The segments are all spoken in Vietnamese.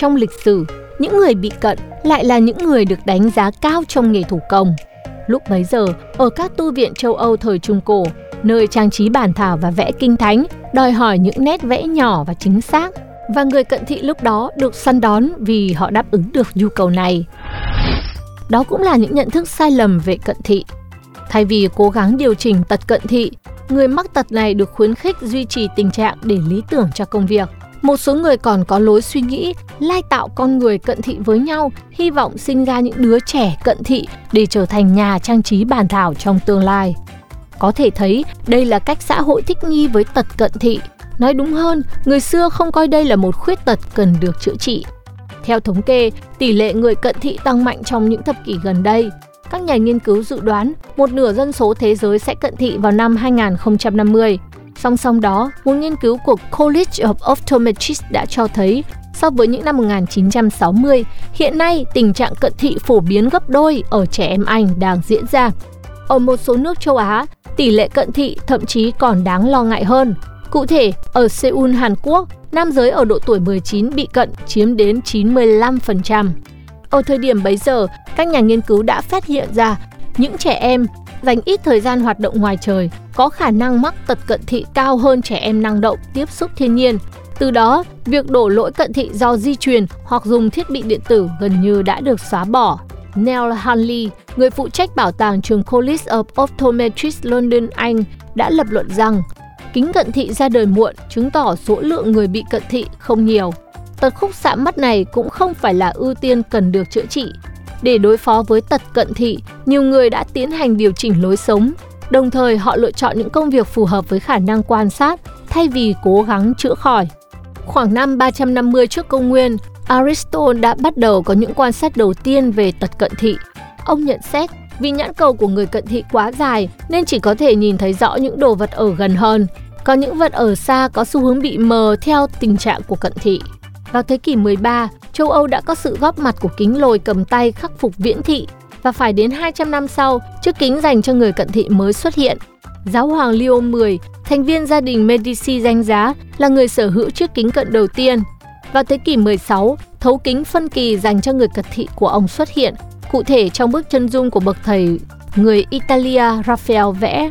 Trong lịch sử, những người bị cận lại là những người được đánh giá cao trong nghề thủ công. Lúc bấy giờ, ở các tu viện châu Âu thời Trung Cổ, nơi trang trí bản thảo và vẽ kinh thánh đòi hỏi những nét vẽ nhỏ và chính xác, và người cận thị lúc đó được săn đón vì họ đáp ứng được nhu cầu này. Đó cũng là những nhận thức sai lầm về cận thị. Thay vì cố gắng điều chỉnh tật cận thị, người mắc tật này được khuyến khích duy trì tình trạng để lý tưởng cho công việc. Một số người còn có lối suy nghĩ lai tạo con người cận thị với nhau, hy vọng sinh ra những đứa trẻ cận thị để trở thành nhà trang trí bàn thảo trong tương lai. Có thể thấy đây là cách xã hội thích nghi với tật cận thị. Nói đúng hơn, người xưa không coi đây là một khuyết tật cần được chữa trị. Theo thống kê, tỷ lệ người cận thị tăng mạnh trong những thập kỷ gần đây. Các nhà nghiên cứu dự đoán một nửa dân số thế giới sẽ cận thị vào năm 2050. Song song đó, một nghiên cứu của College of Optometrists đã cho thấy so với những năm 1960, hiện nay tình trạng cận thị phổ biến gấp đôi ở trẻ em Anh đang diễn ra. Ở một số nước châu Á, tỷ lệ cận thị thậm chí còn đáng lo ngại hơn. Cụ thể, ở Seoul, Hàn Quốc, nam giới ở độ tuổi 19 bị cận chiếm đến 95%. Ở thời điểm bấy giờ, các nhà nghiên cứu đã phát hiện ra những trẻ em dành ít thời gian hoạt động ngoài trời có khả năng mắc tật cận thị cao hơn trẻ em năng động tiếp xúc thiên nhiên. Từ đó, việc đổ lỗi cận thị do di truyền hoặc dùng thiết bị điện tử gần như đã được xóa bỏ. Neil Hanley, người phụ trách bảo tàng trường College of Optometrists London, Anh, đã lập luận rằng kính cận thị ra đời muộn chứng tỏ số lượng người bị cận thị không nhiều. Tật khúc xạ mắt này cũng không phải là ưu tiên cần được chữa trị. Để đối phó với tật cận thị, nhiều người đã tiến hành điều chỉnh lối sống. Đồng thời họ lựa chọn những công việc phù hợp với khả năng quan sát thay vì cố gắng chữa khỏi. Khoảng năm 350 trước công nguyên, Aristotle đã bắt đầu có những quan sát đầu tiên về tật cận thị. Ông nhận xét vì nhãn cầu của người cận thị quá dài nên chỉ có thể nhìn thấy rõ những đồ vật ở gần hơn, còn những vật ở xa có xu hướng bị mờ theo tình trạng của cận thị. Vào thế kỷ 13, châu Âu đã có sự góp mặt của kính lồi cầm tay khắc phục viễn thị và phải đến 200 năm sau, chiếc kính dành cho người cận thị mới xuất hiện. Giáo hoàng Leo X, thành viên gia đình Medici danh giá, là người sở hữu chiếc kính cận đầu tiên. Vào thế kỷ 16, thấu kính phân kỳ dành cho người cận thị của ông xuất hiện, cụ thể trong bức chân dung của bậc thầy người Italia Raphael vẽ.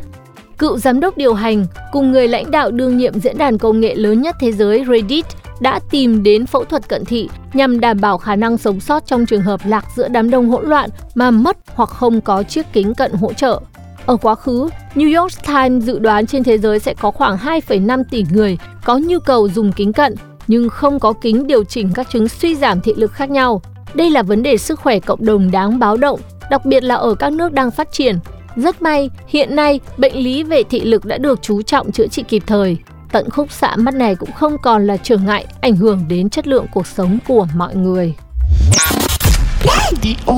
Cựu giám đốc điều hành cùng người lãnh đạo đương nhiệm diễn đàn công nghệ lớn nhất thế giới Reddit đã tìm đến phẫu thuật cận thị nhằm đảm bảo khả năng sống sót trong trường hợp lạc giữa đám đông hỗn loạn mà mất hoặc không có chiếc kính cận hỗ trợ. Ở quá khứ, New York Times dự đoán trên thế giới sẽ có khoảng 2,5 tỷ người có nhu cầu dùng kính cận nhưng không có kính điều chỉnh các chứng suy giảm thị lực khác nhau. Đây là vấn đề sức khỏe cộng đồng đáng báo động, đặc biệt là ở các nước đang phát triển. Rất may, hiện nay bệnh lý về thị lực đã được chú trọng chữa trị kịp thời tận khúc xạ mắt này cũng không còn là trở ngại ảnh hưởng đến chất lượng cuộc sống của mọi người. Radio